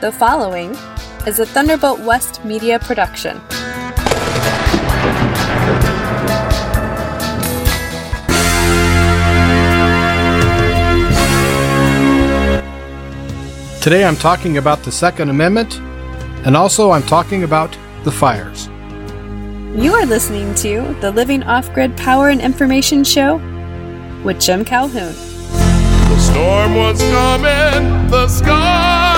The following is a Thunderbolt West media production. Today I'm talking about the Second Amendment, and also I'm talking about the fires. You are listening to the Living Off Grid Power and Information Show with Jim Calhoun. The storm was coming, the sky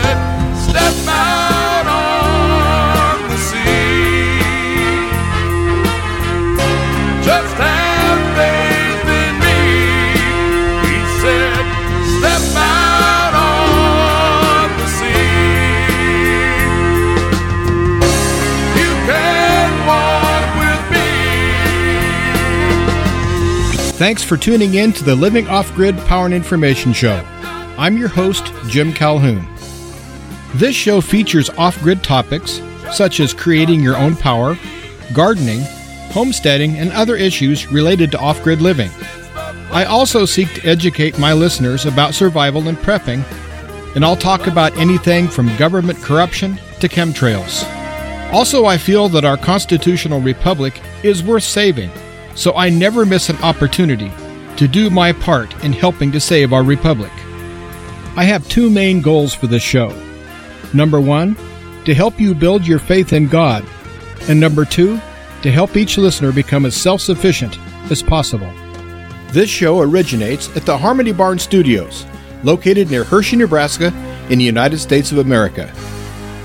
Thanks for tuning in to the Living Off Grid Power and Information Show. I'm your host, Jim Calhoun. This show features off grid topics such as creating your own power, gardening, homesteading, and other issues related to off grid living. I also seek to educate my listeners about survival and prepping, and I'll talk about anything from government corruption to chemtrails. Also, I feel that our constitutional republic is worth saving, so I never miss an opportunity to do my part in helping to save our republic. I have two main goals for this show. Number one, to help you build your faith in God, and number two, to help each listener become as self sufficient as possible. This show originates at the Harmony Barn Studios, located near Hershey, Nebraska, in the United States of America.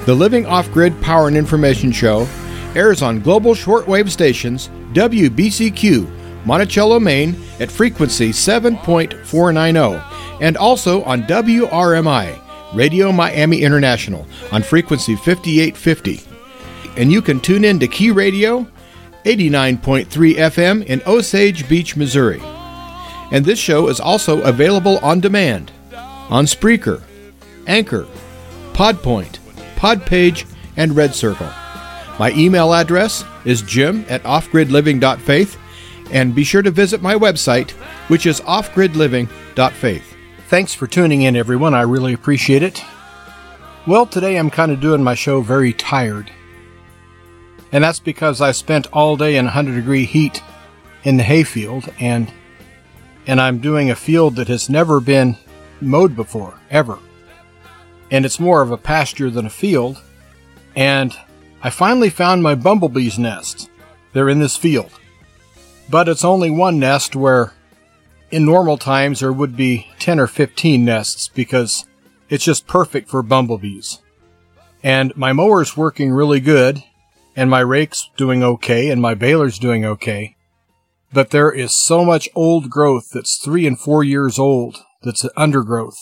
The Living Off Grid Power and Information Show airs on global shortwave stations WBCQ, Monticello, Maine, at frequency 7.490, and also on WRMI, Radio Miami International, on frequency 5850. And you can tune in to Key Radio, 89.3 FM in Osage Beach, Missouri. And this show is also available on demand on Spreaker, Anchor, Podpoint, Podpage, and Red Circle. My email address is jim at offgridliving.faith, and be sure to visit my website, which is offgridliving.faith. Thanks for tuning in, everyone. I really appreciate it. Well, today I'm kind of doing my show very tired. And that's because I spent all day in 100 degree heat in the hayfield, and and I'm doing a field that has never been mowed before, ever. And it's more of a pasture than a field. And I finally found my bumblebee's nest. They're in this field. But it's only one nest where in normal times there would be 10 or 15 nests because it's just perfect for bumblebees. And my mower's working really good, and my rake's doing okay, and my baler's doing okay. But there is so much old growth that's three and four years old that's undergrowth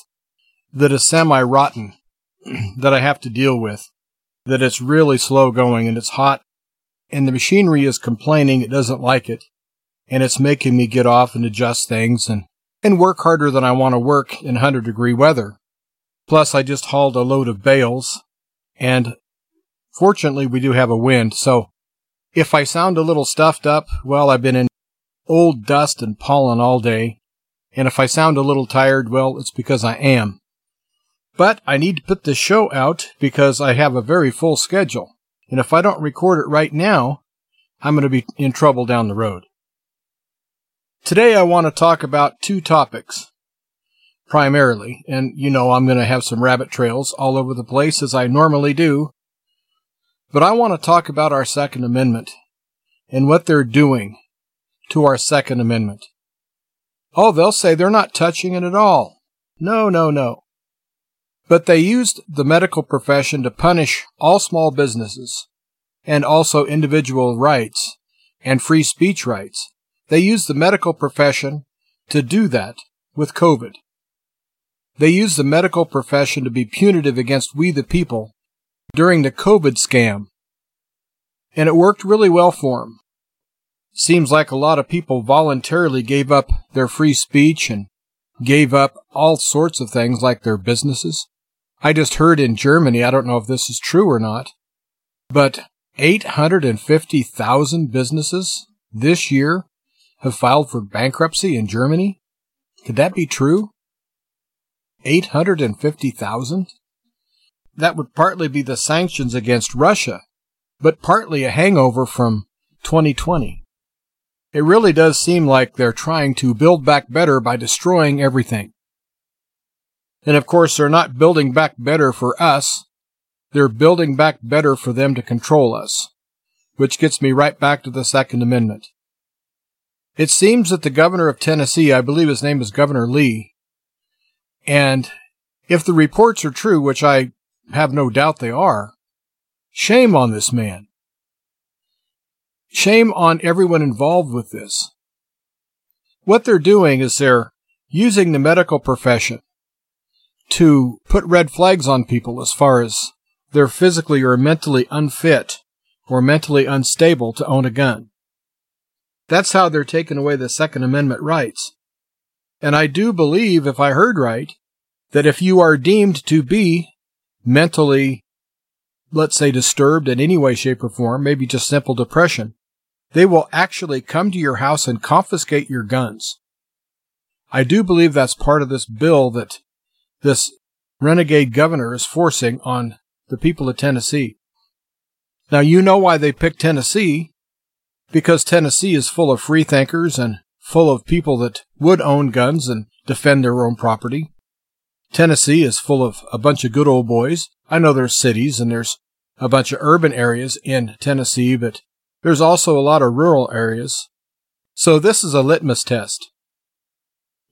that is semi rotten that I have to deal with. That it's really slow going and it's hot, and the machinery is complaining it doesn't like it and it's making me get off and adjust things and, and work harder than I want to work in 100 degree weather. Plus, I just hauled a load of bales, and fortunately, we do have a wind, so if I sound a little stuffed up, well, I've been in old dust and pollen all day, and if I sound a little tired, well, it's because I am. But I need to put this show out because I have a very full schedule, and if I don't record it right now, I'm going to be in trouble down the road. Today I want to talk about two topics primarily, and you know I'm going to have some rabbit trails all over the place as I normally do. But I want to talk about our Second Amendment and what they're doing to our Second Amendment. Oh, they'll say they're not touching it at all. No, no, no. But they used the medical profession to punish all small businesses and also individual rights and free speech rights. They used the medical profession to do that with COVID. They used the medical profession to be punitive against we the people during the COVID scam. And it worked really well for them. Seems like a lot of people voluntarily gave up their free speech and gave up all sorts of things like their businesses. I just heard in Germany, I don't know if this is true or not, but 850,000 businesses this year have filed for bankruptcy in Germany. Could that be true? 850,000? That would partly be the sanctions against Russia, but partly a hangover from 2020. It really does seem like they're trying to build back better by destroying everything. And of course, they're not building back better for us. They're building back better for them to control us. Which gets me right back to the Second Amendment. It seems that the governor of Tennessee, I believe his name is Governor Lee, and if the reports are true, which I have no doubt they are, shame on this man. Shame on everyone involved with this. What they're doing is they're using the medical profession to put red flags on people as far as they're physically or mentally unfit or mentally unstable to own a gun. That's how they're taking away the Second Amendment rights. And I do believe, if I heard right, that if you are deemed to be mentally, let's say, disturbed in any way, shape, or form, maybe just simple depression, they will actually come to your house and confiscate your guns. I do believe that's part of this bill that this renegade governor is forcing on the people of Tennessee. Now, you know why they picked Tennessee because Tennessee is full of freethinkers and full of people that would own guns and defend their own property. Tennessee is full of a bunch of good old boys. I know there's cities and there's a bunch of urban areas in Tennessee, but there's also a lot of rural areas. So this is a litmus test.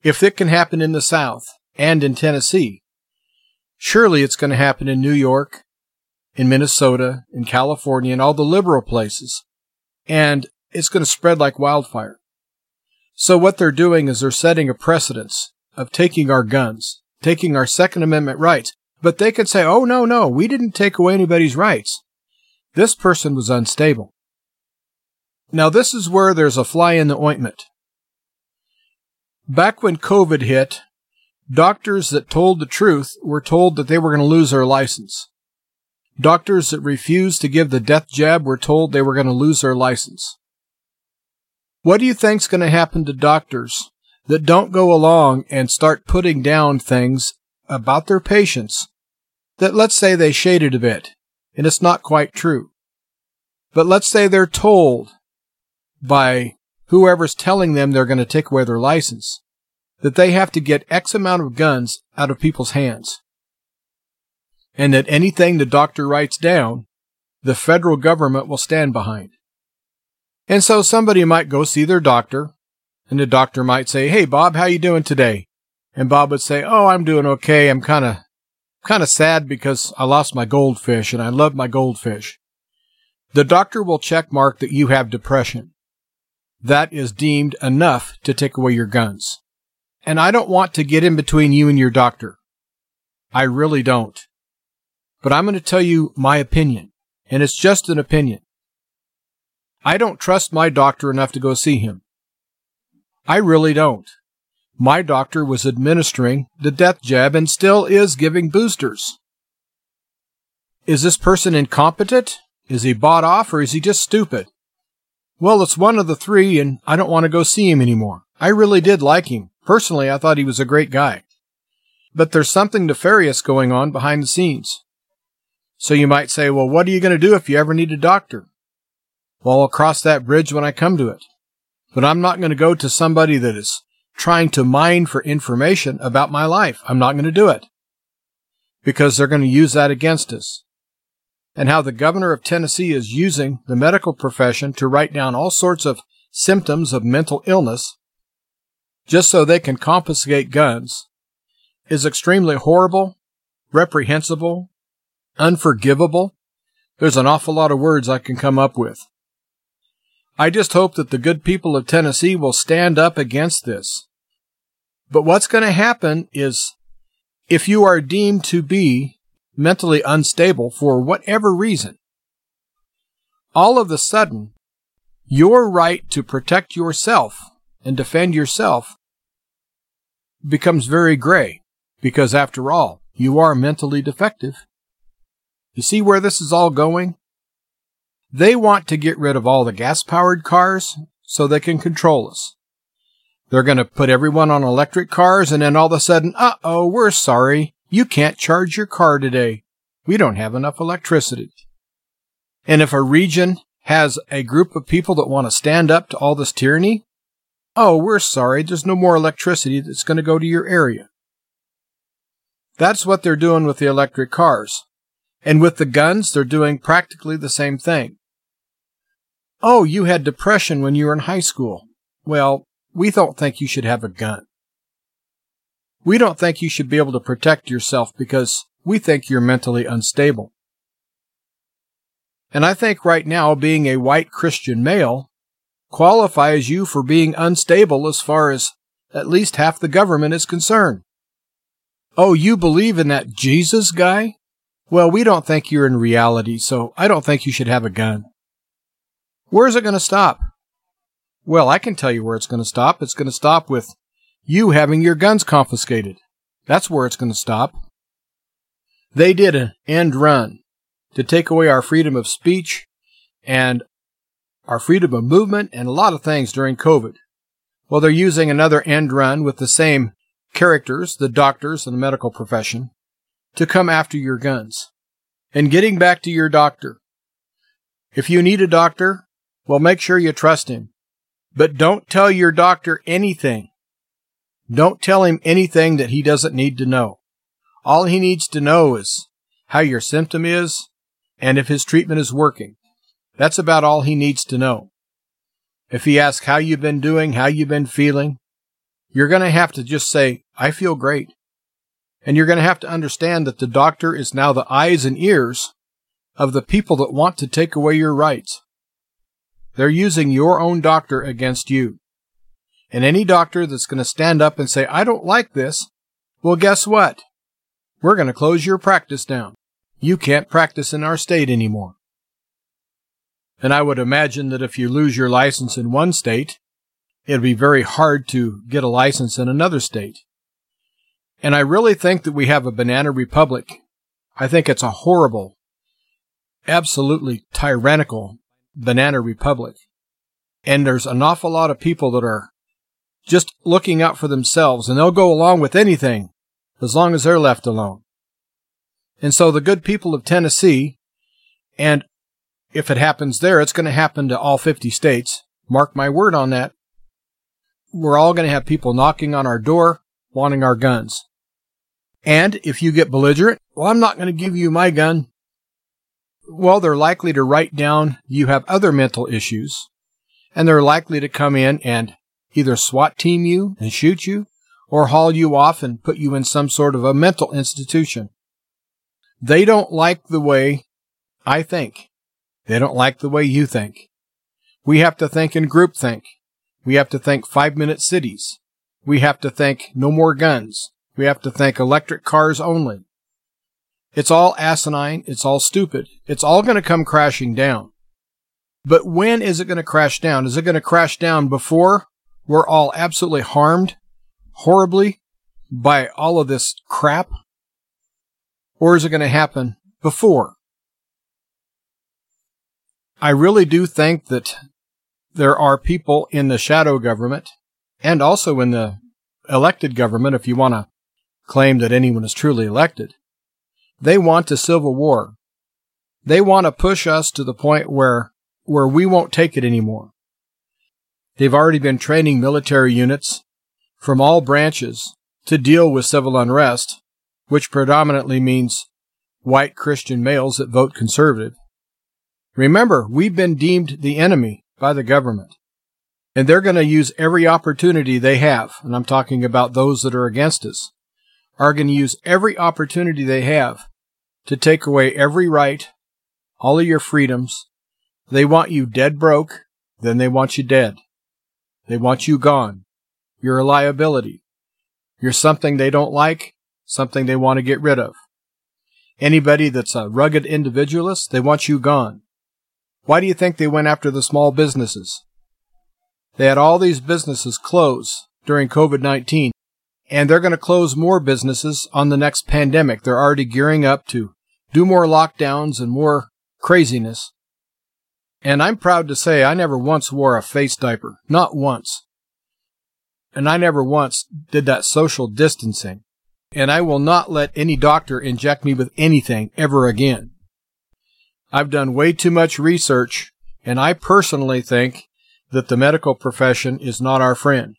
If it can happen in the South and in Tennessee, surely it's going to happen in New York, in Minnesota, in California, and all the liberal places. And it's going to spread like wildfire. So what they're doing is they're setting a precedence of taking our guns taking our Second Amendment rights. But they could say, oh, no, no, we didn't take away anybody's rights. This person was unstable. Now, this is where there's a fly in the ointment. Back when COVID hit, doctors that told the truth were told that they were going to lose their license. Doctors that refused to give the death jab were told they were going to lose their license. What do you think's going to happen to doctors that don't go along and start putting down things about their patients that let's say they shaded a bit and it's not quite true. But let's say they're told by whoever's telling them they're going to take away their license that they have to get X amount of guns out of people's hands. And that anything the doctor writes down, the federal government will stand behind. And so somebody might go see their doctor and the doctor might say, "Hey Bob, how you doing today?" And Bob would say, "Oh, I'm doing okay. I'm kind of kind of sad because I lost my goldfish and I love my goldfish." The doctor will check mark that you have depression. That is deemed enough to take away your guns. And I don't want to get in between you and your doctor. I really don't. But I'm going to tell you my opinion, and it's just an opinion. I don't trust my doctor enough to go see him. I really don't. My doctor was administering the death jab and still is giving boosters. Is this person incompetent? Is he bought off or is he just stupid? Well, it's one of the three and I don't want to go see him anymore. I really did like him. Personally, I thought he was a great guy. But there's something nefarious going on behind the scenes. So you might say, well, what are you going to do if you ever need a doctor? Well, I'll cross that bridge when I come to it. But I'm not going to go to somebody that is trying to mine for information about my life. I'm not going to do it because they're going to use that against us. And how the governor of Tennessee is using the medical profession to write down all sorts of symptoms of mental illness just so they can confiscate guns is extremely horrible, reprehensible, unforgivable. There's an awful lot of words I can come up with. I just hope that the good people of Tennessee will stand up against this. But what's going to happen is if you are deemed to be mentally unstable for whatever reason, all of a sudden, your right to protect yourself and defend yourself becomes very gray because after all, you are mentally defective. You see where this is all going? They want to get rid of all the gas powered cars so they can control us. They're going to put everyone on electric cars and then all of a sudden, uh oh, we're sorry. You can't charge your car today. We don't have enough electricity. And if a region has a group of people that want to stand up to all this tyranny, oh, we're sorry. There's no more electricity that's going to go to your area. That's what they're doing with the electric cars. And with the guns, they're doing practically the same thing. Oh, you had depression when you were in high school. Well, we don't think you should have a gun. We don't think you should be able to protect yourself because we think you're mentally unstable. And I think right now being a white Christian male qualifies you for being unstable as far as at least half the government is concerned. Oh, you believe in that Jesus guy? Well, we don't think you're in reality, so I don't think you should have a gun. Where's it going to stop? Well, I can tell you where it's going to stop. It's going to stop with you having your guns confiscated. That's where it's going to stop. They did an end run to take away our freedom of speech and our freedom of movement and a lot of things during COVID. Well, they're using another end run with the same characters, the doctors and the medical profession, to come after your guns. And getting back to your doctor. If you need a doctor, well, make sure you trust him. But don't tell your doctor anything. Don't tell him anything that he doesn't need to know. All he needs to know is how your symptom is and if his treatment is working. That's about all he needs to know. If he asks how you've been doing, how you've been feeling, you're going to have to just say, I feel great. And you're going to have to understand that the doctor is now the eyes and ears of the people that want to take away your rights. They're using your own doctor against you. And any doctor that's going to stand up and say, I don't like this, well, guess what? We're going to close your practice down. You can't practice in our state anymore. And I would imagine that if you lose your license in one state, it'd be very hard to get a license in another state. And I really think that we have a banana republic. I think it's a horrible, absolutely tyrannical banana republic. And there's an awful lot of people that are just looking out for themselves and they'll go along with anything as long as they're left alone. And so the good people of Tennessee, and if it happens there, it's going to happen to all 50 states. Mark my word on that. We're all going to have people knocking on our door wanting our guns. And if you get belligerent, well, I'm not going to give you my gun well, they're likely to write down you have other mental issues, and they're likely to come in and either SWAT team you and shoot you, or haul you off and put you in some sort of a mental institution. They don't like the way I think. They don't like the way you think. We have to think in groupthink. We have to think five minute cities. We have to think no more guns. We have to think electric cars only. It's all asinine. It's all stupid. It's all going to come crashing down. But when is it going to crash down? Is it going to crash down before we're all absolutely harmed horribly by all of this crap? Or is it going to happen before? I really do think that there are people in the shadow government and also in the elected government, if you want to claim that anyone is truly elected, they want a civil war. They want to push us to the point where, where we won't take it anymore. They've already been training military units from all branches to deal with civil unrest, which predominantly means white Christian males that vote conservative. Remember, we've been deemed the enemy by the government. And they're going to use every opportunity they have, and I'm talking about those that are against us, are going to use every opportunity they have to take away every right, all of your freedoms. They want you dead broke, then they want you dead. They want you gone. You're a liability. You're something they don't like, something they want to get rid of. Anybody that's a rugged individualist, they want you gone. Why do you think they went after the small businesses? They had all these businesses close during COVID 19, And they're going to close more businesses on the next pandemic. They're already gearing up to do more lockdowns and more craziness. And I'm proud to say I never once wore a face diaper. Not once. And I never once did that social distancing. And I will not let any doctor inject me with anything ever again. I've done way too much research, and I personally think that the medical profession is not our friend.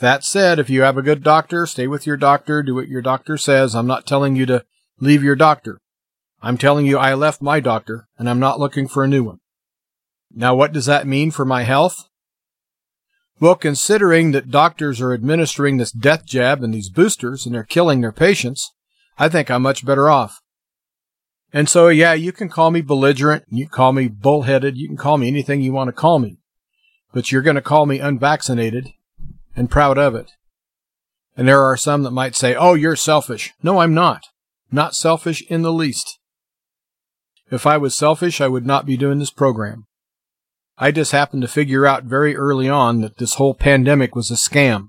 That said, if you have a good doctor, stay with your doctor, do what your doctor says. I'm not telling you to leave your doctor. I'm telling you I left my doctor, and I'm not looking for a new one. Now, what does that mean for my health? Well, considering that doctors are administering this death jab and these boosters and they're killing their patients, I think I'm much better off. And so, yeah, you can call me belligerent, you can call me bullheaded, you can call me anything you want to call me, but you're going to call me unvaccinated and proud of it. And there are some that might say, oh, you're selfish. No, I'm not. Not selfish in the least. If I was selfish, I would not be doing this program. I just happened to figure out very early on that this whole pandemic was a scam.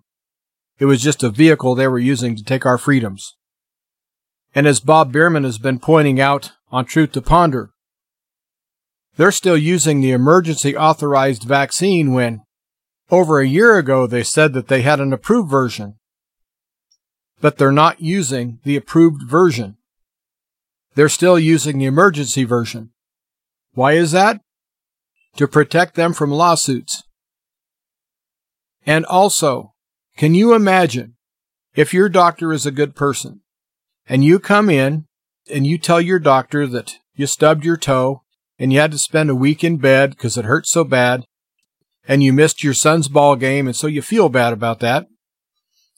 It was just a vehicle they were using to take our freedoms. And as Bob Bierman has been pointing out on Truth to Ponder, they're still using the emergency authorized vaccine when over a year ago they said that they had an approved version. But they're not using the approved version. They're still using the emergency version. Why is that? To protect them from lawsuits. And also, can you imagine if your doctor is a good person and you come in and you tell your doctor that you stubbed your toe and you had to spend a week in bed because it hurt so bad and you missed your son's ball game and so you feel bad about that.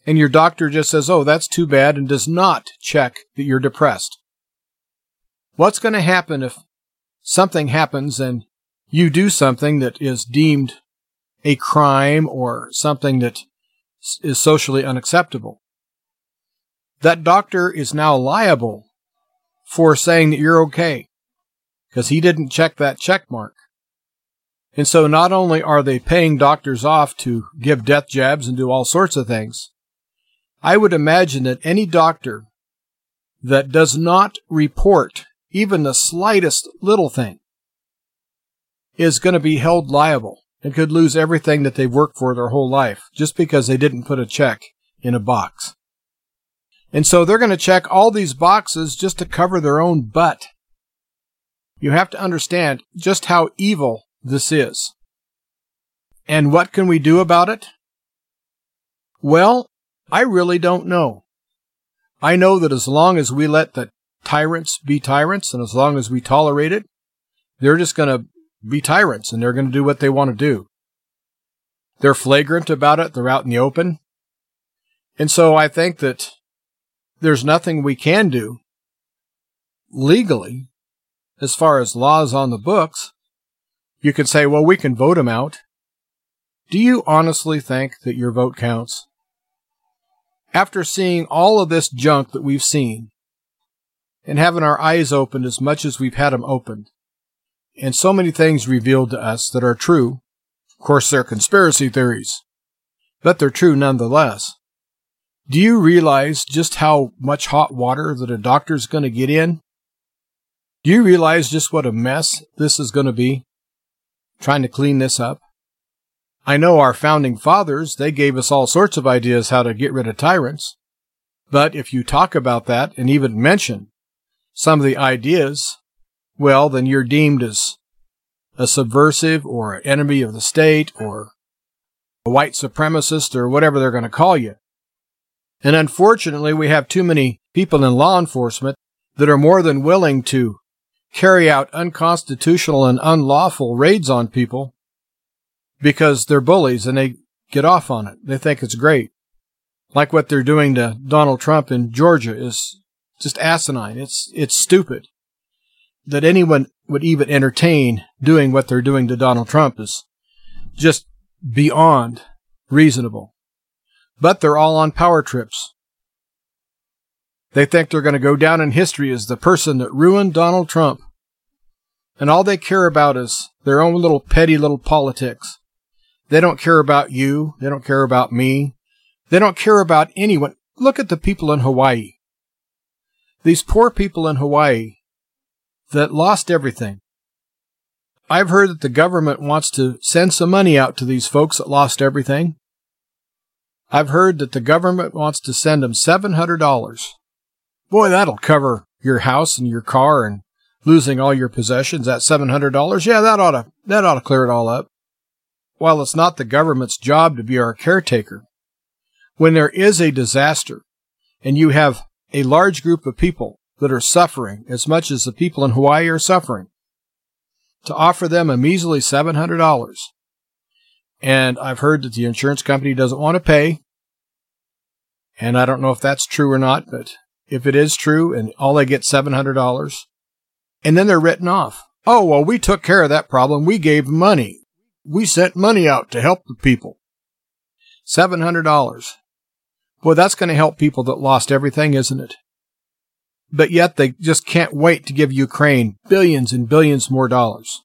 And your doctor just says, oh, that's too bad and does not check that you're depressed. What's going to happen if something happens and you do something that is deemed a crime or something that is socially unacceptable? That doctor is now liable for saying that you're okay because he didn't check that check mark. And so not only are they paying doctors off to give death jabs and do all sorts of things, I would imagine that any doctor that does not report even the slightest little thing, is going to be held liable and could lose everything that they've worked for their whole life just because they didn't put a check in a box. And so they're going to check all these boxes just to cover their own butt. You have to understand just how evil this is. And what can we do about it? Well, I really don't know. I know that as long as we let the tyrants be tyrants, and as long as we tolerate it, they're just going to be tyrants and they're going to do what they want to do. They're flagrant about it, they're out in the open. And so I think that there's nothing we can do legally as far as laws on the books. You could say, well, we can vote them out. Do you honestly think that your vote counts? After seeing all of this junk that we've seen, and having our eyes opened as much as we've had them opened. And so many things revealed to us that are true. Of course, they're conspiracy theories, but they're true nonetheless. Do you realize just how much hot water that a doctor's going to get in? Do you realize just what a mess this is going to be? Trying to clean this up? I know our founding fathers, they gave us all sorts of ideas how to get rid of tyrants. But if you talk about that and even mention some of the ideas, well, then you're deemed as a subversive or an enemy of the state or a white supremacist or whatever they're going to call you. And unfortunately, we have too many people in law enforcement that are more than willing to carry out unconstitutional and unlawful raids on people because they're bullies and they get off on it. They think it's great. Like what they're doing to Donald Trump in Georgia is just asinine. It's it's stupid that anyone would even entertain doing what they're doing to Donald Trump is just beyond reasonable. But they're all on power trips. They think they're going to go down in history as the person that ruined Donald Trump. And all they care about is their own little petty little politics. They don't care about you. They don't care about me. They don't care about anyone. Look at the people in Hawaii. These poor people in Hawaii that lost everything. I've heard that the government wants to send some money out to these folks that lost everything. I've heard that the government wants to send them $700. Boy, that'll cover your house and your car and losing all your possessions at $700. Yeah, that ought to, that ought to clear it all up. While it's not the government's job to be our caretaker, when there is a disaster and you have a large group of people that are suffering as much as the people in Hawaii are suffering, to offer them a measly $700. And I've heard that the insurance company doesn't want to pay. And I don't know if that's true or not, but if it is true and all they get $700, and then they're written off. Oh, well, we took care of that problem. We gave money. We sent money out to help the people. $700. Boy, that's going to help people that lost everything, isn't it? but yet they just can't wait to give Ukraine billions and billions more dollars.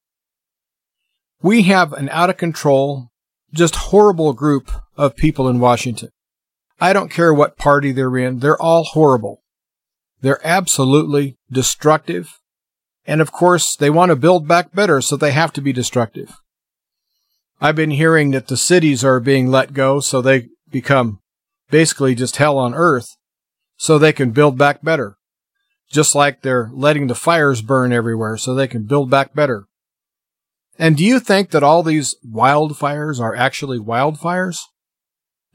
We have an out of control, just horrible group of people in Washington. I don't care what party they're in, they're all horrible. They're absolutely destructive. And of course, they want to build back better, so they have to be destructive. I've been hearing that the cities are being let go, so they become basically just hell on earth, so they can build back better just like they're letting the fires burn everywhere so they can build back better. And do you think that all these wildfires are actually wildfires?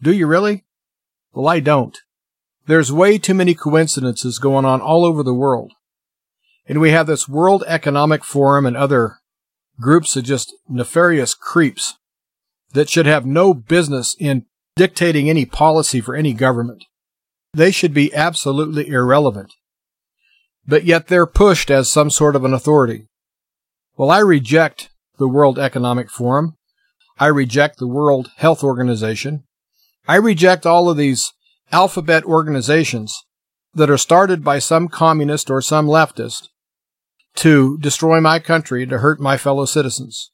Do you really? Well, I don't. There's way too many coincidences going on all over the world. And we have this World Economic Forum and other groups of just nefarious creeps that should have no business in dictating any policy for any government. They should be absolutely irrelevant but yet they're pushed as some sort of an authority. Well, I reject the World Economic Forum. I reject the World Health Organization. I reject all of these alphabet organizations that are started by some communist or some leftist to destroy my country, to hurt my fellow citizens.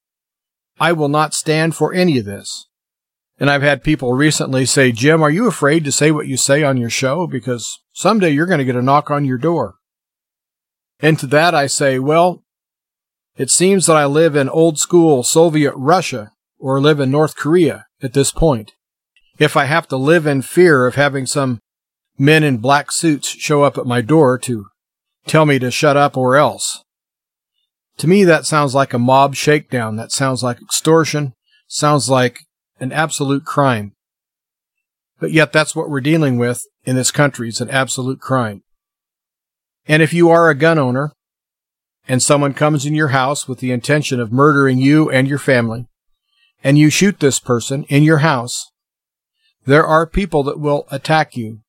I will not stand for any of this. And I've had people recently say, Jim, are you afraid to say what you say on your show? Because someday you're going to get a knock on your door. And to that I say, well, it seems that I live in old school Soviet Russia or live in North Korea at this point. If I have to live in fear of having some men in black suits show up at my door to tell me to shut up or else. To me, that sounds like a mob shakedown. That sounds like extortion. Sounds like an absolute crime. But yet that's what we're dealing with in this country. It's an absolute crime. And if you are a gun owner and someone comes in your house with the intention of murdering you and your family, and you shoot this person in your house, there are people that will attack you.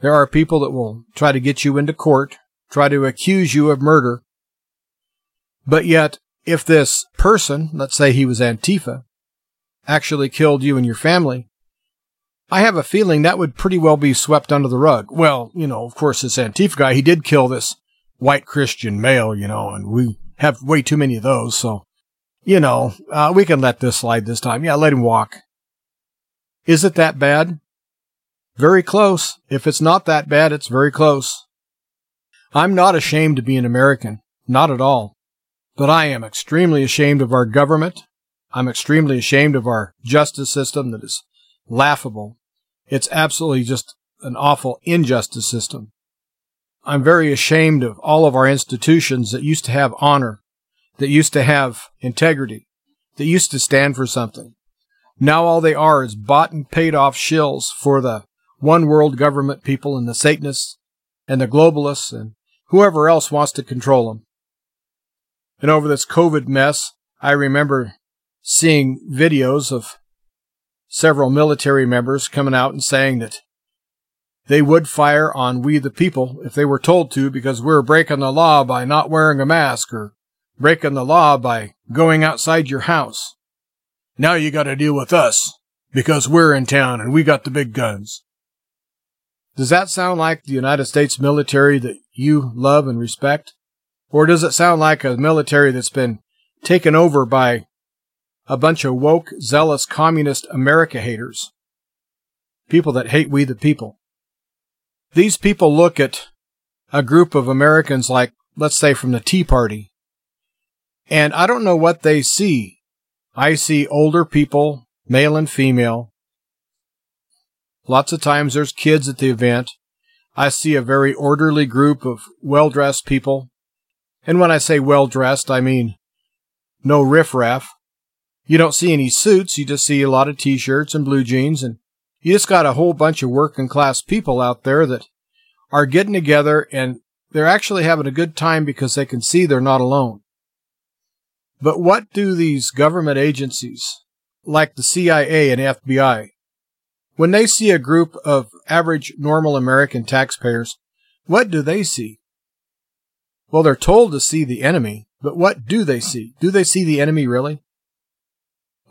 There are people that will try to get you into court, try to accuse you of murder. But yet, if this person, let's say he was Antifa, actually killed you and your family, I have a feeling that would pretty well be swept under the rug. Well, you know, of course, this Antifa guy, he did kill this white Christian male, you know, and we have way too many of those. So, you know, uh, we can let this slide this time. Yeah, let him walk. Is it that bad? Very close. If it's not that bad, it's very close. I'm not ashamed to be an American. Not at all. But I am extremely ashamed of our government. I'm extremely ashamed of our justice system that is laughable. It's absolutely just an awful injustice system. I'm very ashamed of all of our institutions that used to have honor, that used to have integrity, that used to stand for something. Now all they are is bought and paid off shills for the one world government people and the Satanists and the globalists and whoever else wants to control them. And over this COVID mess, I remember seeing videos of several military members coming out and saying that they would fire on we the people if they were told to because we're breaking the law by not wearing a mask or breaking the law by going outside your house. Now you got to deal with us because we're in town and we got the big guns. Does that sound like the United States military that you love and respect? Or does it sound like a military that's been taken over by a bunch of woke, zealous, communist America haters. people that hate we the people. These people look at a group of Americans like, let's say, from the Tea Party, and I don't know what they see. I see older people, male and female. Lots of times there's kids at the event. I see a very orderly group of well dressed people. And when I say well dressed, I mean no riffraff. You don't see any suits, you just see a lot of t shirts and blue jeans, and you just got a whole bunch of working class people out there that are getting together and they're actually having a good time because they can see they're not alone. But what do these government agencies, like the CIA and FBI, when they see a group of average normal American taxpayers, what do they see? Well, they're told to see the enemy, but what do they see? Do they see the enemy really?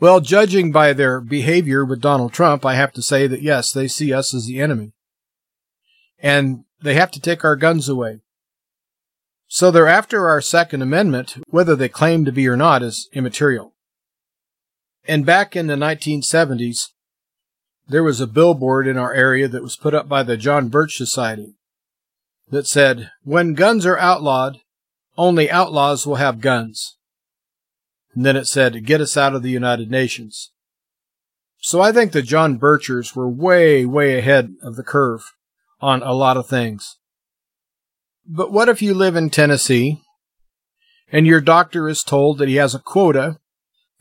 Well, judging by their behavior with Donald Trump, I have to say that yes, they see us as the enemy. And they have to take our guns away. So they're after our Second Amendment, whether they claim to be or not is immaterial. And back in the 1970s, there was a billboard in our area that was put up by the John Birch Society that said, When guns are outlawed, only outlaws will have guns. And then it said, Get us out of the United Nations. So I think the John Birchers were way, way ahead of the curve on a lot of things. But what if you live in Tennessee and your doctor is told that he has a quota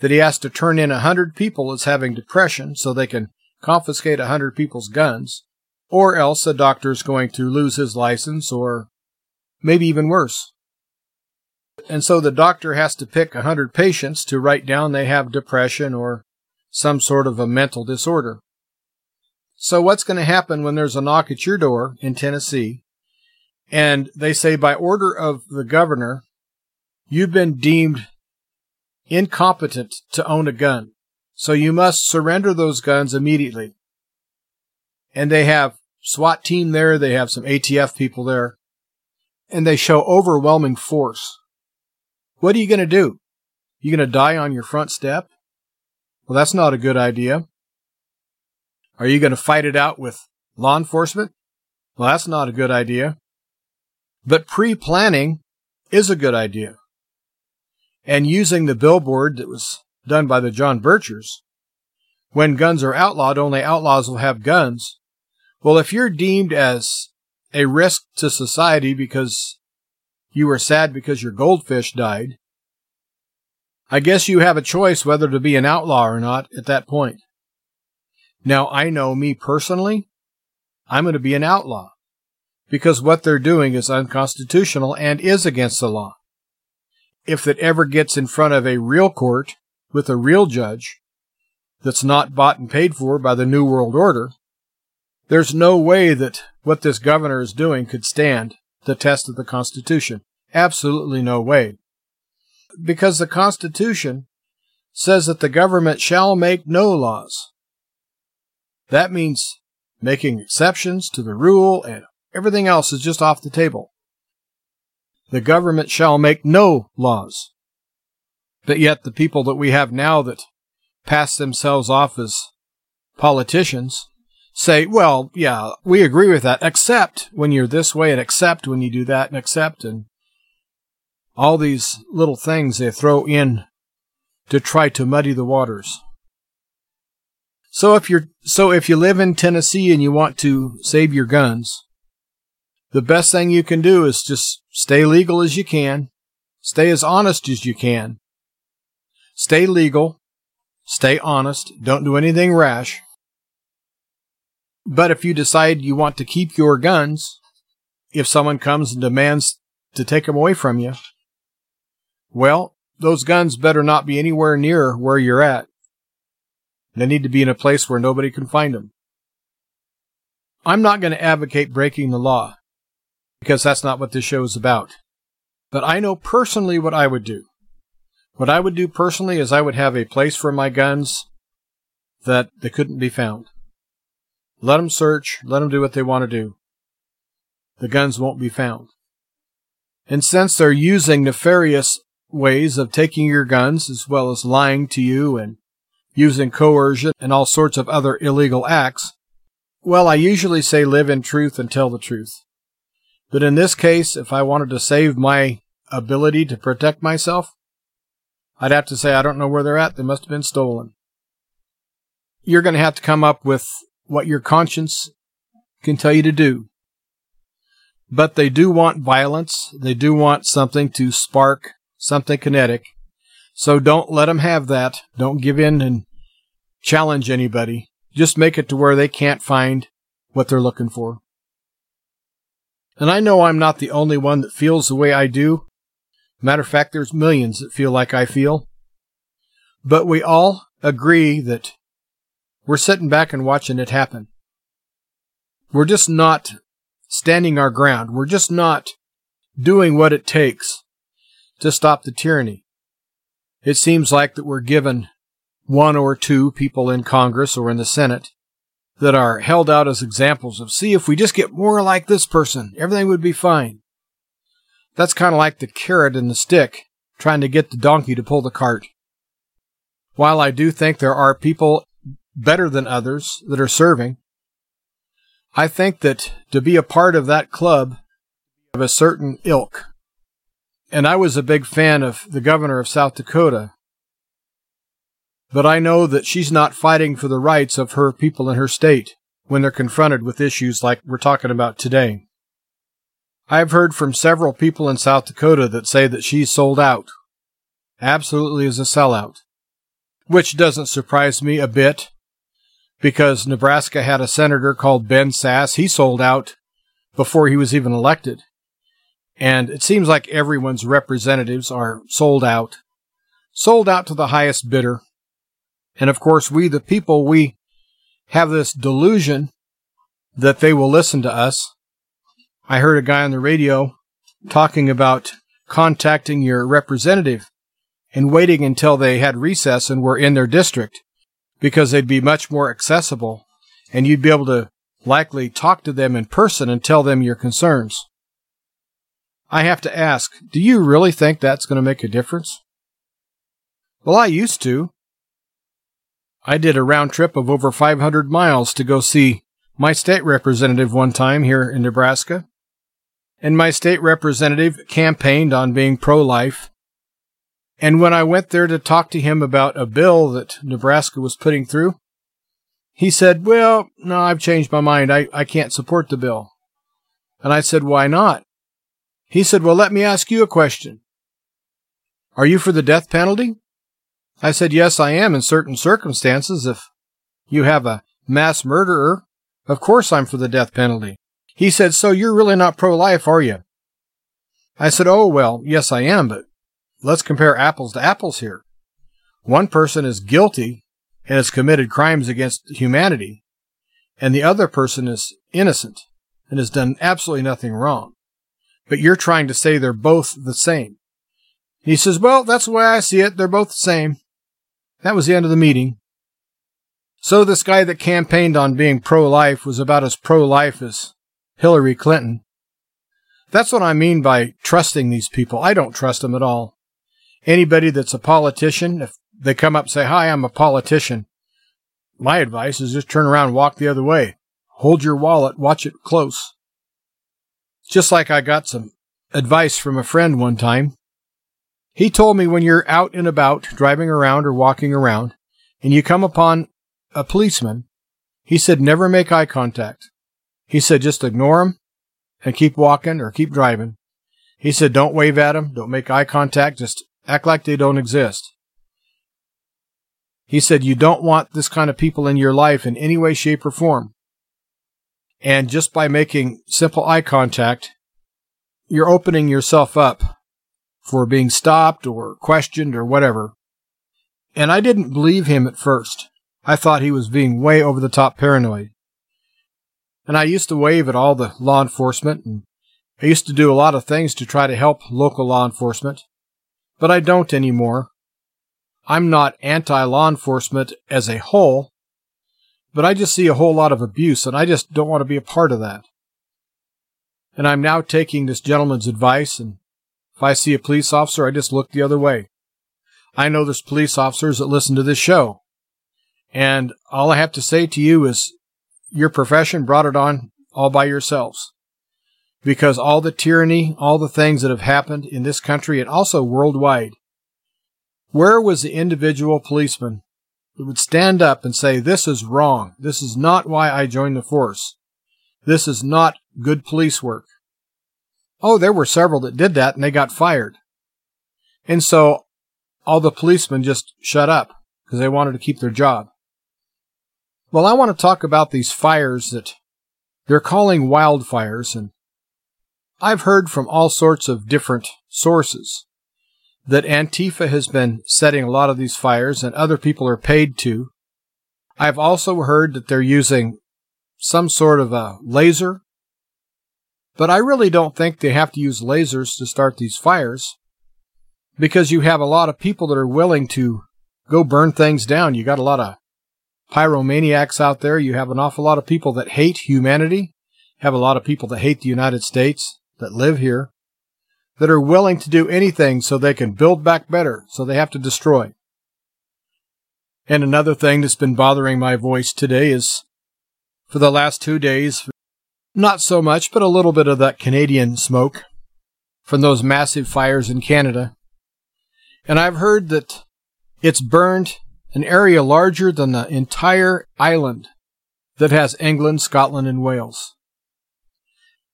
that he has to turn in a hundred people as having depression so they can confiscate a hundred people's guns, or else the doctor is going to lose his license or maybe even worse. And so the doctor has to pick a hundred patients to write down they have depression or some sort of a mental disorder. So what's going to happen when there's a knock at your door in Tennessee and they say by order of the governor, you've been deemed incompetent to own a gun. So you must surrender those guns immediately. And they have SWAT team there. They have some ATF people there and they show overwhelming force. What are you going to do? You going to die on your front step? Well, that's not a good idea. Are you going to fight it out with law enforcement? Well, that's not a good idea. But pre-planning is a good idea. And using the billboard that was done by the John Birchers, when guns are outlawed, only outlaws will have guns. Well, if you're deemed as a risk to society because you were sad because your goldfish died, I guess you have a choice whether to be an outlaw or not at that point. Now, I know me personally, I'm going to be an outlaw because what they're doing is unconstitutional and is against the law. If it ever gets in front of a real court with a real judge that's not bought and paid for by the New World Order, there's no way that what this governor is doing could stand the test of the Constitution. Absolutely no way. Because the Constitution says that the government shall make no laws. That means making exceptions to the rule and Everything else is just off the table. The government shall make no laws. But yet the people that we have now that pass themselves off as politicians say, well, yeah, we agree with that, except when you're this way and accept when you do that and accept and all these little things they throw in to try to muddy the waters. So if you're so if you live in Tennessee and you want to save your guns, the best thing you can do is just stay legal as you can, stay as honest as you can, stay legal, stay honest, don't do anything rash. But if you decide you want to keep your guns, if someone comes and demands to take them away from you, well, those guns better not be anywhere near where you're at. They need to be in a place where nobody can find them. I'm not going to advocate breaking the law because that's not what this show is about. But I know personally what I would do. What I would do personally is I would have a place for my guns that they couldn't be found. Let them search, let them do what they want to do. The guns won't be found. And since they're using nefarious ways of taking your guns as well as lying to you and using coercion and all sorts of other illegal acts, Well, I usually say live in truth and tell the truth. But in this case, if I wanted to save my ability to protect myself, I'd have to say I don't know where they're at. They must have been stolen. You're going to have to come up with what your conscience can tell you to do. But they do want violence. They do want something to spark something kinetic. So don't let them have that. Don't give in and challenge anybody. Just make it to where they can't find what they're looking for. And I know I'm not the only one that feels the way I do. Matter of fact, there's millions that feel like I feel. But we all agree that we're sitting back and watching it happen. We're just not standing our ground. We're just not doing what it takes to stop the tyranny. It seems like that we're given one or two people in Congress or in the Senate that are held out as examples of, see, if we just get more like this person, everything would be fine. That's kind of like the carrot and the stick, trying to get the donkey to pull the cart. While I do think there are people better than others that are serving, I think that to be a part of that club of a certain ilk, and I was a big fan of the governor of South Dakota, but I know that she's not fighting for the rights of her people in her state when they're confronted with issues like we're talking about today. I've heard from several people in South Dakota that say that she's sold out. Absolutely is a sellout. Which doesn't surprise me a bit because Nebraska had a senator called Ben Sasse. He sold out before he was even elected. And it seems like everyone's representatives are sold out, sold out to the highest bidder. And of course, we, the people, we have this delusion that they will listen to us. I heard a guy on the radio talking about contacting your representative and waiting until they had recess and were in their district because they'd be much more accessible and you'd be able to likely talk to them in person and tell them your concerns. I have to ask, do you really think that's going to make a difference? Well, I used to. I did a round trip of over 500 miles to go see my state representative one time here in Nebraska. And my state representative campaigned on being pro life and when I went there to talk to him about a bill that Nebraska was putting through, he said, Well, no, I've changed my mind. I, I can't support the bill. And I said, Why not? He said, Well, let me ask you a question. Are you for the death penalty? I said, Yes, I am in certain circumstances. If you have a mass murderer, of course I'm for the death penalty. He said, So you're really not pro life, are you? I said, Oh, well, yes, I am, but let's compare apples to apples here. One person is guilty and has committed crimes against humanity, and the other person is innocent and has done absolutely nothing wrong. But you're trying to say they're both the same. He says, Well, that's the way I see it. They're both the same. That was the end of the meeting. So this guy that campaigned on being pro life was about as pro life as Hillary Clinton. That's what I mean by trusting these people. I don't trust them at all anybody that's a politician, if they come up and say, Hi, I'm a politician, my advice is just turn around and walk the other way. Hold your wallet, watch it close. Just like I got some advice from a friend one time. He told me when you're out and about, driving around or walking around, and you come upon a policeman, he said, never make eye contact. He said, just ignore him and keep walking or keep driving. He said, don't wave at him, don't make eye contact, just act like they don't exist. He said, You don't want this kind of people in your life in any way, shape, or form. And just by making simple eye contact, you're opening yourself up for being stopped or questioned or whatever. And I didn't believe him at first. I thought he was being way over the top paranoid. And I used to wave at all the law enforcement and I used to do a lot of things to try to help local law enforcement but I don't anymore. I'm not anti law enforcement as a whole, but I just see a whole lot of abuse and I just don't want to be a part of that. And I'm now taking this gentleman's advice and if I see a police officer, I just look the other way. I know there's police officers that listen to this show. And all I have to say to you is your profession brought it on all by yourselves. Because all the tyranny, all the things that have happened in this country and also worldwide, where was the individual policeman who would stand up and say, This is wrong. This is not why I joined the force. This is not good police work. Oh, there were several that did that and they got fired. And so all the policemen just shut up because they wanted to keep their job. Well, I want to talk about these fires that they're calling wildfires, and I've heard from all sorts of different sources that Antifa has been setting a lot of these fires and other people are paid to. I've also heard that they're using some sort of a laser, but I really don't think they have to use lasers to start these fires because you have a lot of people that are willing to go burn things down. You got a lot of pyromaniacs out there. You have an awful lot of people that hate humanity, have a lot of people that hate the United States that live here, that are willing to do anything so they can build back better, so they have to destroy. And another thing that's been bothering my voice today is for the last two days, not so much, but a little bit of that Canadian smoke from those massive fires in Canada. And I've heard that it's burned an area larger than the entire island that has England, Scotland, and Wales.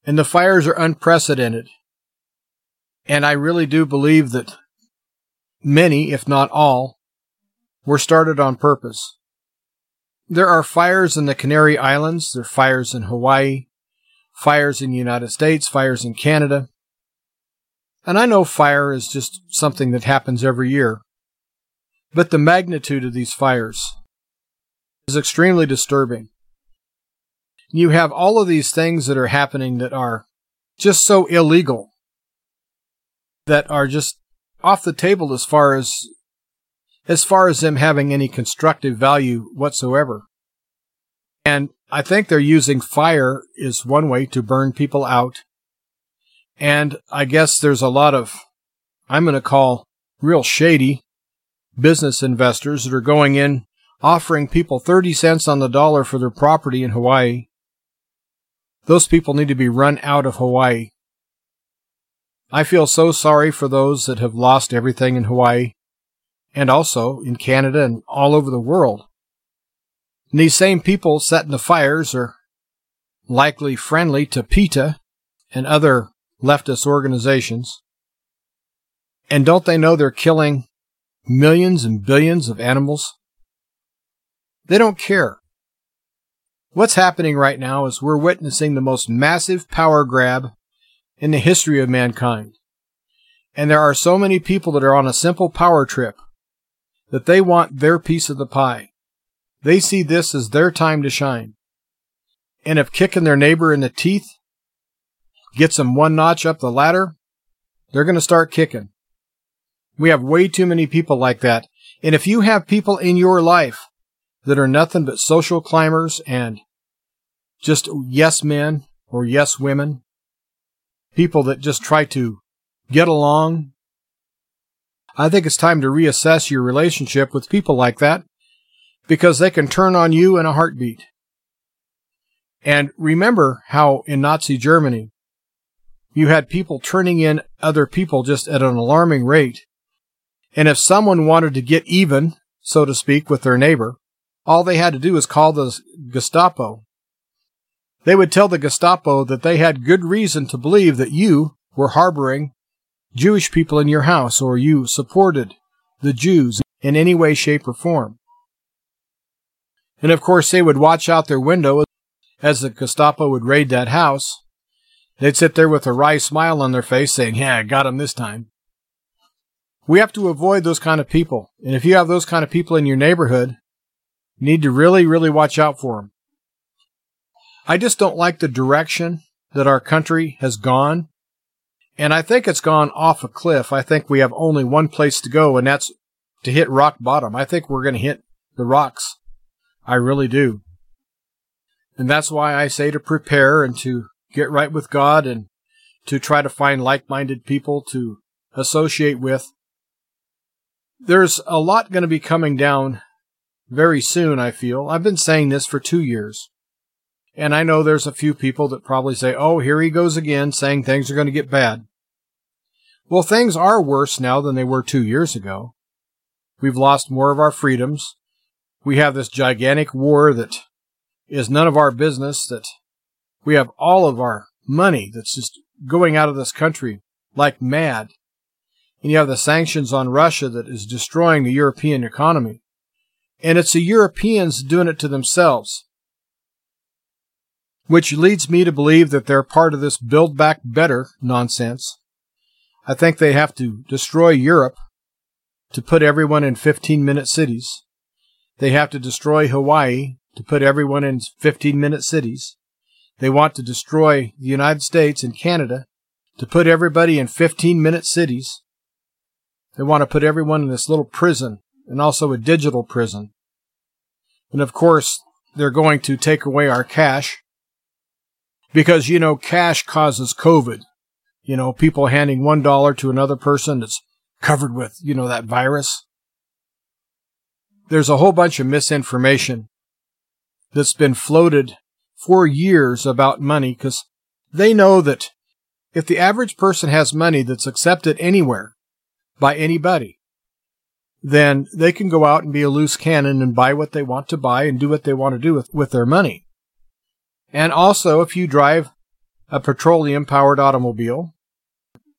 And the fires are unprecedented. And I really do believe that many, if not all, were started on purpose. There are fires in the Canary Islands, there are fires in Hawaii, fires in the United States, fires in Canada. And I know fire is just something that happens every year. But the magnitude of these fires is extremely disturbing. You have all of these things that are happening that are just so illegal, that are just off the table as far as as far as them having any constructive value whatsoever. And I think they're using fire is one way to burn people out. And I guess there's a lot of, I'm going to call real shady business investors that are going in offering people 30 cents on the dollar for their property in Hawaii. Those people need to be run out of Hawaii. I feel so sorry for those that have lost everything in Hawaii and also in Canada and all over the world. And these same people setting the fires are likely friendly to PETA and other leftist organizations. And don't they know they're killing millions and billions of animals? They don't care. What's happening right now is we're witnessing the most massive power grab in the history of mankind. And there are so many people that are on a simple power trip that they want their piece of the pie. They see this as their time to shine. And if kicking their neighbor in the teeth gets them one notch up the ladder, they're going to start kicking. We have way too many people like that. And if you have people in your life that are nothing but social climbers and just yes men or yes women, people that just try to get along, I think it's time to reassess your relationship with people like that because they can turn on you in a heartbeat. And remember how in Nazi Germany, you had people turning in other people just at an alarming rate. And if someone wanted to get even, so to speak, with their neighbor, all they had to do was call the Gestapo. They would tell the Gestapo that they had good reason to believe that you were harboring Jewish people in your house or you supported the Jews in any way, shape, or form. And of course, they would watch out their window as the Gestapo would raid that house. They'd sit there with a wry smile on their face saying, Yeah, I got him this time. We have to avoid those kind of people. And if you have those kind of people in your neighborhood, need to really, really watch out for them. I just don't like the direction that our country has gone. And I think it's gone off a cliff. I think we have only one place to go, and that's to hit rock bottom. I think we're going to hit the rocks. I really do. And that's why I say to prepare and to get right with God and to try to find like minded people to associate with there's a lot going to be coming down very soon, I feel. I've been saying this for two years. And I know there's a few people that probably say, oh, here he goes again saying things are going to get bad. Well, things are worse now than they were two years ago. We've lost more of our freedoms. We have this gigantic war that is none of our business, that we have all of our money that's just going out of this country like mad. And you have the sanctions on Russia that is destroying the European economy. And it's the Europeans doing it to themselves. Which leads me to believe that they're part of this build back better nonsense. I think they have to destroy Europe to put everyone in 15 minute cities. They have to destroy Hawaii to put everyone in 15 minute cities. They want to destroy the United States and Canada to put everybody in 15 minute cities. They want to put everyone in this little prison and also a digital prison. And of course, they're going to take away our cash because, you know, cash causes COVID. You know, people handing one dollar to another person that's covered with, you know, that virus. There's a whole bunch of misinformation that's been floated for years about money because they know that if the average person has money that's accepted anywhere by anybody, then they can go out and be a loose cannon and buy what they want to buy and do what they want to do with, with their money. And also, if you drive a petroleum powered automobile,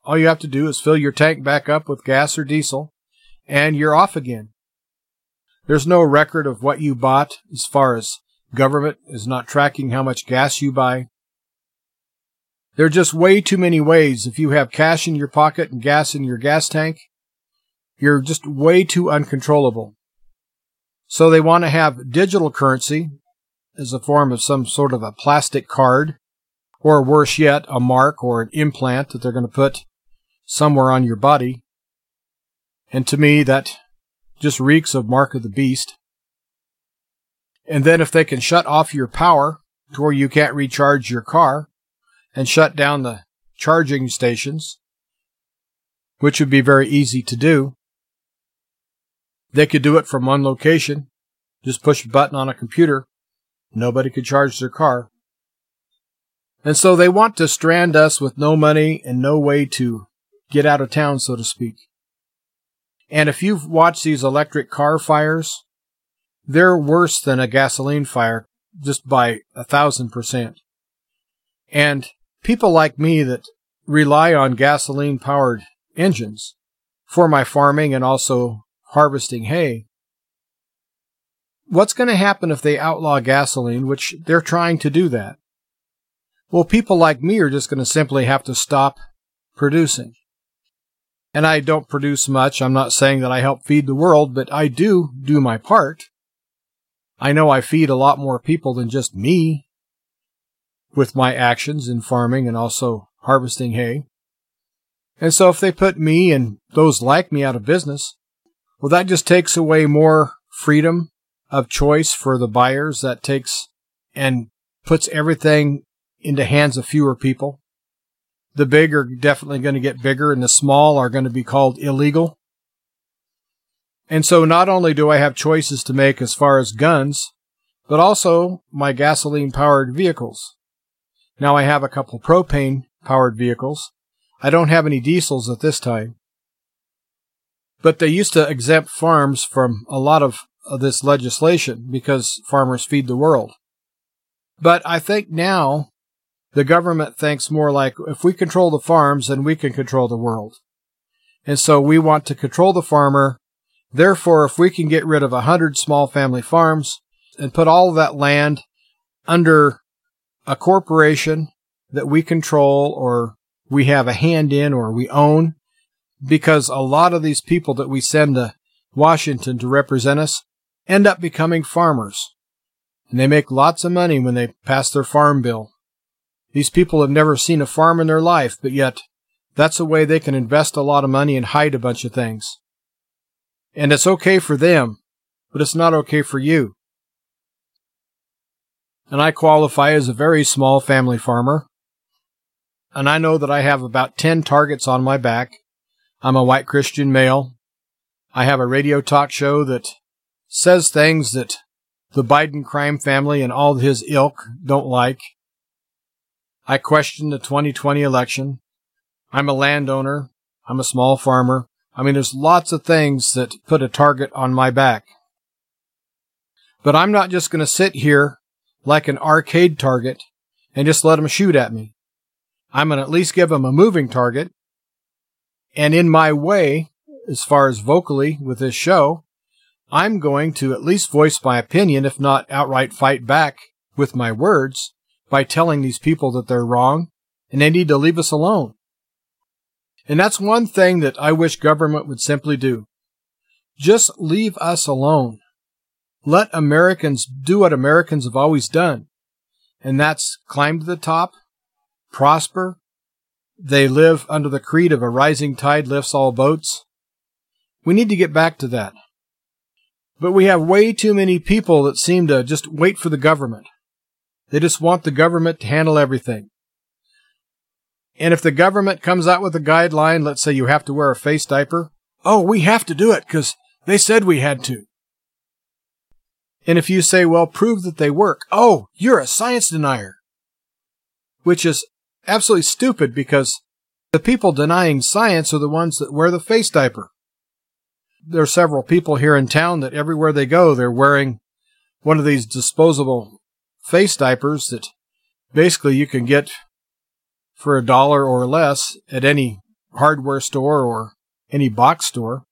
all you have to do is fill your tank back up with gas or diesel and you're off again. There's no record of what you bought as far as government is not tracking how much gas you buy. There are just way too many ways. If you have cash in your pocket and gas in your gas tank, you're just way too uncontrollable. So they want to have digital currency as a form of some sort of a plastic card, or worse yet, a mark or an implant that they're going to put somewhere on your body. And to me, that just reeks of Mark of the Beast. And then if they can shut off your power to where you can't recharge your car and shut down the charging stations, which would be very easy to do, they could do it from one location. Just push a button on a computer. Nobody could charge their car. And so they want to strand us with no money and no way to get out of town, so to speak. And if you've watched these electric car fires, they're worse than a gasoline fire just by a thousand percent. And people like me that rely on gasoline powered engines for my farming and also harvesting hay. What's going to happen if they outlaw gasoline, which they're trying to do that? Well, people like me are just going to simply have to stop producing and I don't produce much. I'm not saying that I help feed the world, but I do do my part. I know I feed a lot more people than just me with my actions in farming and also harvesting hay. And so if they put me and those like me out of business, well, that just takes away more freedom of choice for the buyers. That takes and puts everything into hands of fewer people. The big are definitely going to get bigger and the small are going to be called illegal. And so not only do I have choices to make as far as guns, but also my gasoline powered vehicles. Now I have a couple propane powered vehicles. I don't have any diesels at this time. But they used to exempt farms from a lot of, this legislation because farmers feed the world. But I think now the government thinks more like if we control the farms, then we can control the world. And so we want to control the farmer. Therefore, if we can get rid of a hundred small family farms and put all of that land under a corporation that we control or we have a hand in or we own, because a lot of these people that we send to Washington to represent us end up becoming farmers. And they make lots of money when they pass their farm bill. These people have never seen a farm in their life, but yet that's a way they can invest a lot of money and hide a bunch of things. And it's okay for them, but it's not okay for you. And I qualify as a very small family farmer. And I know that I have about 10 targets on my back. I'm a white Christian male. I have a radio talk show that says things that the Biden crime family and all his ilk don't like. I question the 2020 election. I'm a landowner. I'm a small farmer. I mean, there's lots of things that put a target on my back. But I'm not just going to sit here like an arcade target and just let them shoot at me. I'm going to at least give them a moving target. And in my way, as far as vocally with this show, I'm going to at least voice my opinion, if not outright fight back with my words by telling these people that they're wrong and they need to leave us alone. And that's one thing that I wish government would simply do. Just leave us alone. Let Americans do what Americans have always done. And that's climb to the top, prosper. They live under the creed of a rising tide lifts all boats. We need to get back to that. But we have way too many people that seem to just wait for the government. They just want the government to handle everything. And if the government comes out with a guideline, let's say you have to wear a face diaper, oh, we have to do it because they said we had to. And if you say, well, prove that they work, oh, you're a science denier. Which is absolutely stupid because the people denying science are the ones that wear the face diaper. There are several people here in town that everywhere they go, they're wearing one of these disposable face diapers that basically you can get for a dollar or less at any hardware store or any box store.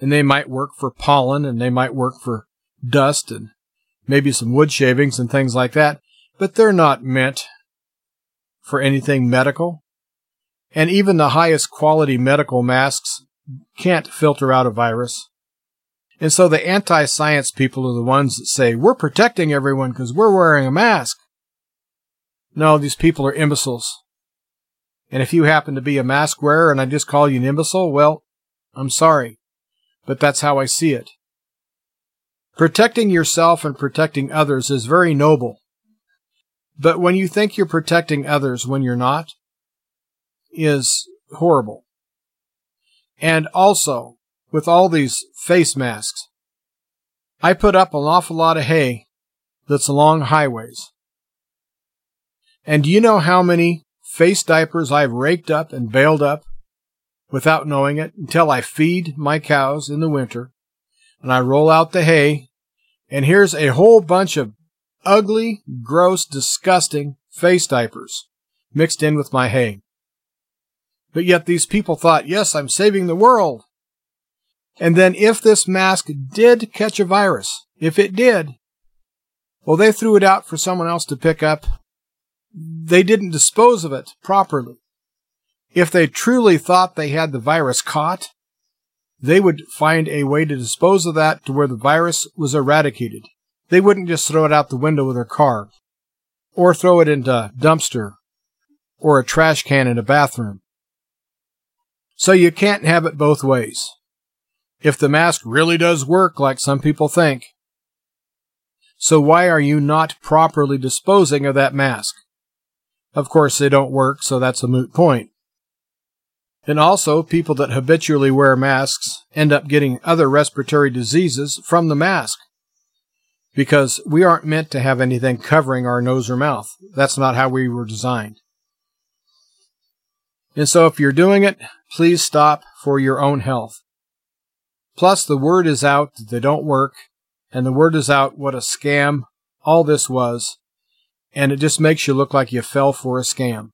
And they might work for pollen and they might work for dust and maybe some wood shavings and things like that, but they're not meant for anything medical. And even the highest quality medical masks can't filter out a virus. And so the anti science people are the ones that say, we're protecting everyone because we're wearing a mask. No, these people are imbeciles. And if you happen to be a mask wearer and I just call you an imbecile, well, I'm sorry. But that's how I see it. Protecting yourself and protecting others is very noble. But when you think you're protecting others when you're not, is horrible. And also, with all these face masks, I put up an awful lot of hay that's along highways. And do you know how many face diapers I've raked up and baled up without knowing it until I feed my cows in the winter and I roll out the hay and here's a whole bunch of ugly, gross, disgusting face diapers mixed in with my hay. But yet these people thought, yes, I'm saving the world. And then if this mask did catch a virus, if it did, well, they threw it out for someone else to pick up. They didn't dispose of it properly. If they truly thought they had the virus caught, they would find a way to dispose of that to where the virus was eradicated. They wouldn't just throw it out the window of their car, or throw it into a dumpster, or a trash can in a bathroom. So you can't have it both ways. If the mask really does work like some people think, so why are you not properly disposing of that mask? Of course, they don't work, so that's a moot point. And also, people that habitually wear masks end up getting other respiratory diseases from the mask. Because we aren't meant to have anything covering our nose or mouth. That's not how we were designed. And so if you're doing it, please stop for your own health. Plus, the word is out that they don't work, and the word is out what a scam all this was, and it just makes you look like you fell for a scam.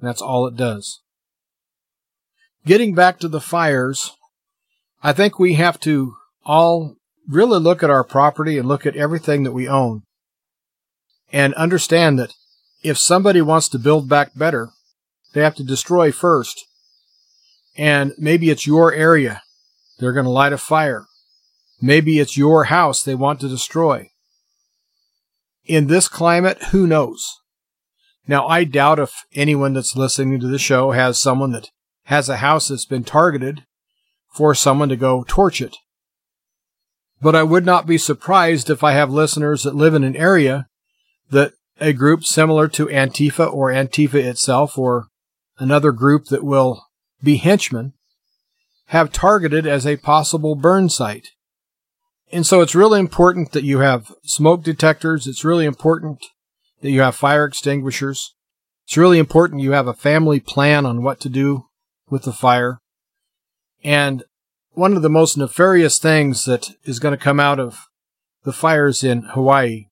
That's all it does getting back to the fires, I think we have to all really look at our property and look at everything that we own and understand that if somebody wants to build back better, they have to destroy first. And maybe it's your area. They're going to light a fire. Maybe it's your house they want to destroy. In this climate, who knows? Now, I doubt if anyone that's listening to the show has someone that has a house that's been targeted for someone to go torch it. But I would not be surprised if I have listeners that live in an area that a group similar to Antifa or Antifa itself or another group that will be henchmen have targeted as a possible burn site. And so it's really important that you have smoke detectors. It's really important that you have fire extinguishers. It's really important you have a family plan on what to do with the fire. And one of the most nefarious things that is going to come out of the fires in Hawaii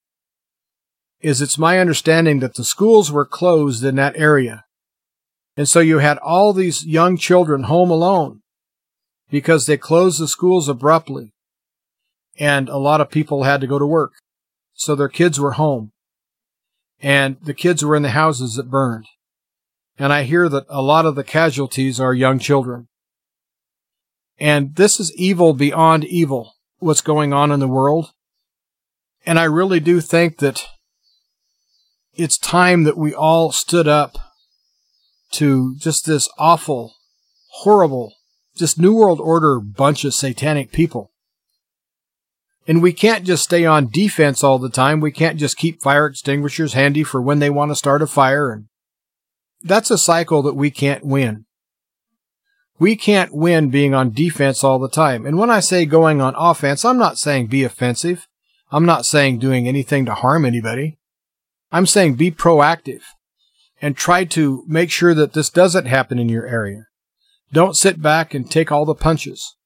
is it's my understanding that the schools were closed in that area. And so you had all these young children home alone because they closed the schools abruptly and a lot of people had to go to work. So their kids were home and the kids were in the houses that burned. And I hear that a lot of the casualties are young children. And this is evil beyond evil, what's going on in the world. And I really do think that it's time that we all stood up to just this awful, horrible, just New World Order bunch of satanic people. And we can't just stay on defense all the time. We can't just keep fire extinguishers handy for when they want to start a fire. And that's a cycle that we can't win. We can't win being on defense all the time. And when I say going on offense, I'm not saying be offensive. I'm not saying doing anything to harm anybody. I'm saying be proactive and try to make sure that this doesn't happen in your area. Don't sit back and take all the punches.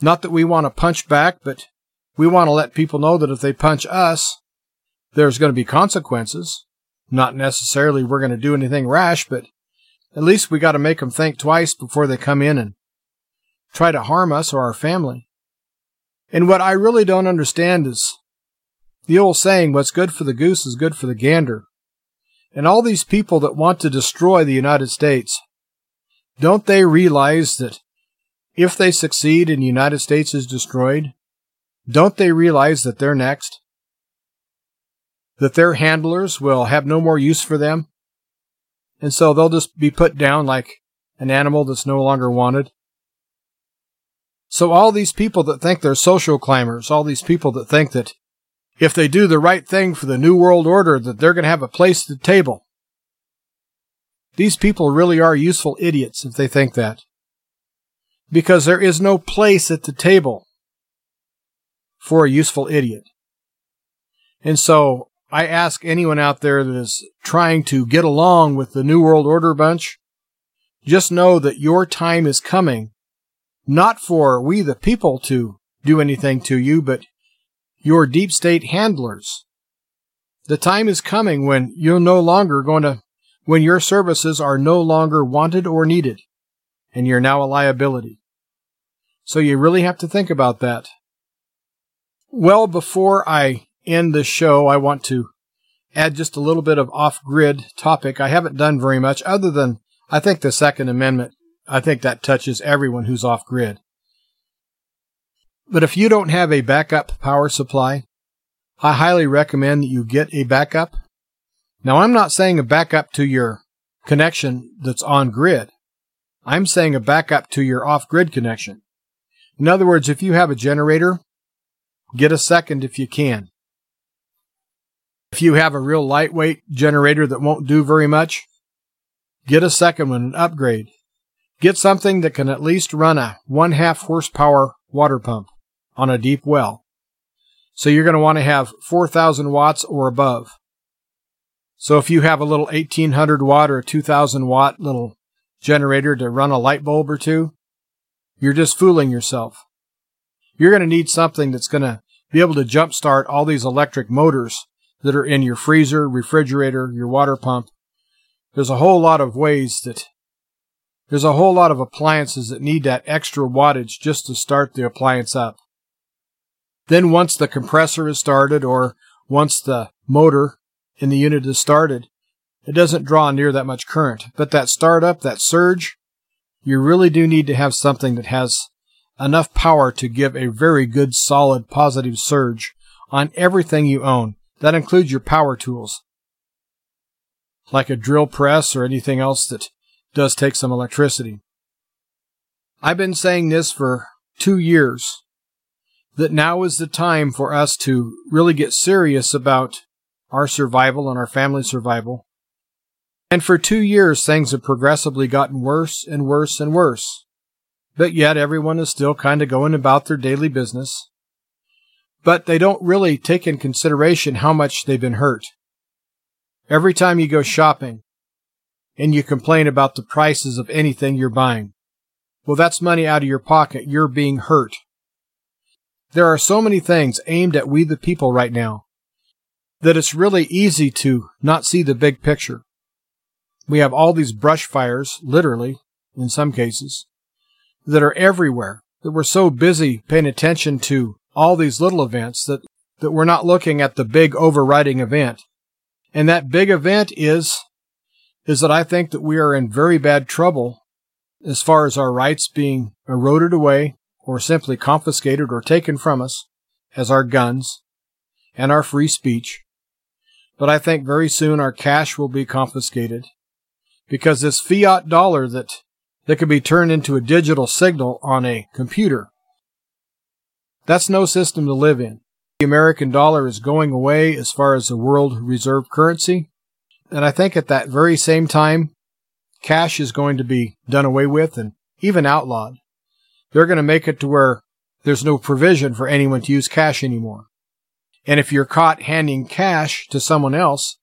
Not that we want to punch back, but we want to let people know that if they punch us, there's going to be consequences. Not necessarily we're going to do anything rash, but at least we got to make them think twice before they come in and try to harm us or our family. And what I really don't understand is the old saying, what's good for the goose is good for the gander. And all these people that want to destroy the United States, don't they realize that if they succeed and the United States is destroyed, don't they realize that they're next? That their handlers will have no more use for them? And so they'll just be put down like an animal that's no longer wanted. So all these people that think they're social climbers, all these people that think that if they do the right thing for the New World Order, that they're going to have a place at the table. These people really are useful idiots if they think that. Because there is no place at the table for a useful idiot. And so I ask anyone out there that is trying to get along with the New World Order bunch, just know that your time is coming, not for we the people to do anything to you, but your deep state handlers. The time is coming when you're no longer going to, when your services are no longer wanted or needed, and you're now a liability. So you really have to think about that. Well, before I end the show, I want to add just a little bit of off grid topic. I haven't done very much other than I think the Second Amendment, I think that touches everyone who's off grid. But if you don't have a backup power supply, I highly recommend that you get a backup. Now, I'm not saying a backup to your connection that's on grid. I'm saying a backup to your off grid connection. In other words, if you have a generator Get a second if you can. If you have a real lightweight generator that won't do very much, get a second one and upgrade. Get something that can at least run a one half horsepower water pump on a deep well. So you're going to want to have 4,000 watts or above. So if you have a little 1800 watt or 2000 watt little generator to run a light bulb or two, you're just fooling yourself. You're going to need something that's going to be able to jumpstart all these electric motors that are in your freezer, refrigerator, your water pump. There's a whole lot of ways that there's a whole lot of appliances that need that extra wattage just to start the appliance up. Then once the compressor is started or once the motor in the unit is started, it doesn't draw near that much current. But that startup, that surge, you really do need to have something that has enough power to give a very good solid positive surge on everything you own. That includes your power tools, like a drill press or anything else that does take some electricity. I've been saying this for two years that now is the time for us to really get serious about our survival and our family survival. And for two years, things have progressively gotten worse and worse and worse but yet everyone is still kind of going about their daily business. But they don't really take in consideration how much they've been hurt. Every time you go shopping and you complain about the prices of anything you're buying, well, that's money out of your pocket. You're being hurt. There are so many things aimed at we the people right now that it's really easy to not see the big picture. We have all these brush fires, literally, in some cases, that are everywhere, that we're so busy paying attention to all these little events that, that we're not looking at the big overriding event. And that big event is, is that I think that we are in very bad trouble as far as our rights being eroded away or simply confiscated or taken from us as our guns and our free speech. But I think very soon our cash will be confiscated because this fiat dollar that, that can be turned into a digital signal on a computer, that's no system to live in. The American dollar is going away as far as the world reserve currency. And I think at that very same time, cash is going to be done away with and even outlawed. They're going to make it to where there's no provision for anyone to use cash anymore. And if you're caught handing cash to someone else,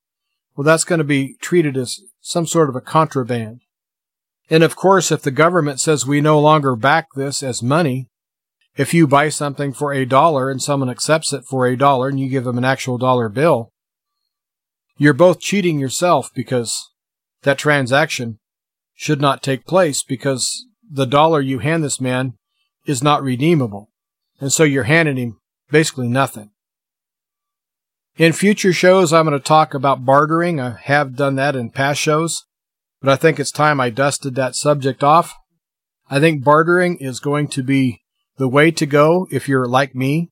well, that's going to be treated as some sort of a contraband. And of course, if the government says we no longer back this as money, if you buy something for a dollar and someone accepts it for a dollar and you give them an actual dollar bill, you're both cheating yourself because that transaction should not take place because the dollar you hand this man is not redeemable. And so you're handing him basically nothing. In future shows, I'm going to talk about bartering. I have done that in past shows, but I think it's time I dusted that subject off. I think bartering is going to be the way to go if you're like me.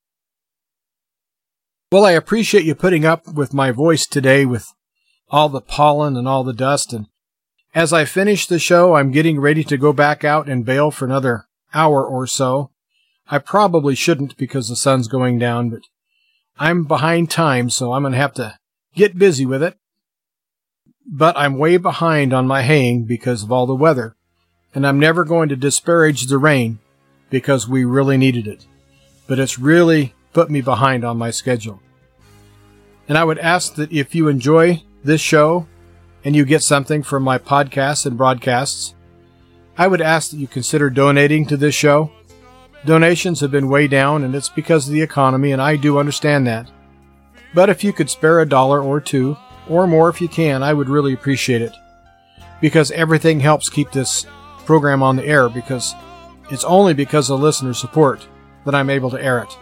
Well, I appreciate you putting up with my voice today with all the pollen and all the dust and as I finish the show, I'm getting ready to go back out and bale for another hour or so. I probably shouldn't because the sun's going down, but I'm behind time, so I'm going to have to get busy with it. But I'm way behind on my haying because of all the weather, and I'm never going to disparage the rain because we really needed it. But it's really put me behind on my schedule. And I would ask that if you enjoy this show, and you get something from my podcasts and broadcasts, I would ask that you consider donating to this show. Donations have been way down, and it's because of the economy, and I do understand that. But if you could spare a dollar or two, or more if you can, I would really appreciate it. Because everything helps keep this program on the air, because it's only because of listener support that I'm able to air it.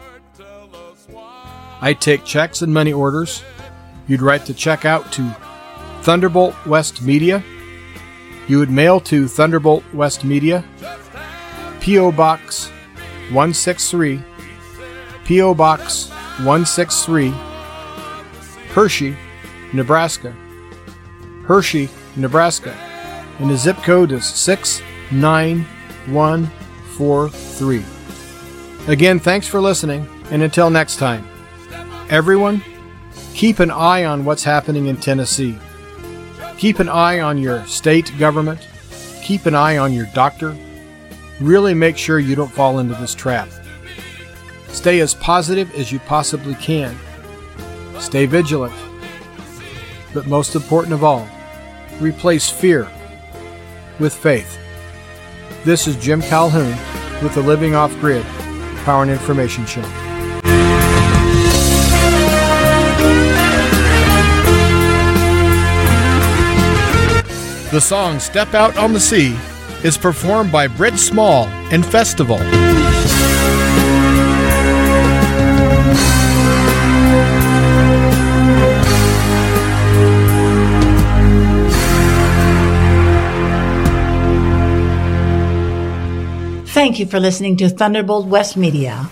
I take checks and money orders. You'd write the check out to Thunderbolt West Media. You would mail to Thunderbolt West Media, P.O. Box 163, P.O. Box 163, Hershey, Nebraska. Hershey, Nebraska. And the zip code is 69143. Again, thanks for listening, and until next time, everyone, keep an eye on what's happening in Tennessee. Keep an eye on your state government. Keep an eye on your doctor. Really make sure you don't fall into this trap. Stay as positive as you possibly can. Stay vigilant. But most important of all, replace fear with faith. This is Jim Calhoun with the Living Off Grid Power and Information Show. The song Step Out on the Sea is performed by Britt Small and Festival. Thank you for listening to Thunderbolt West Media.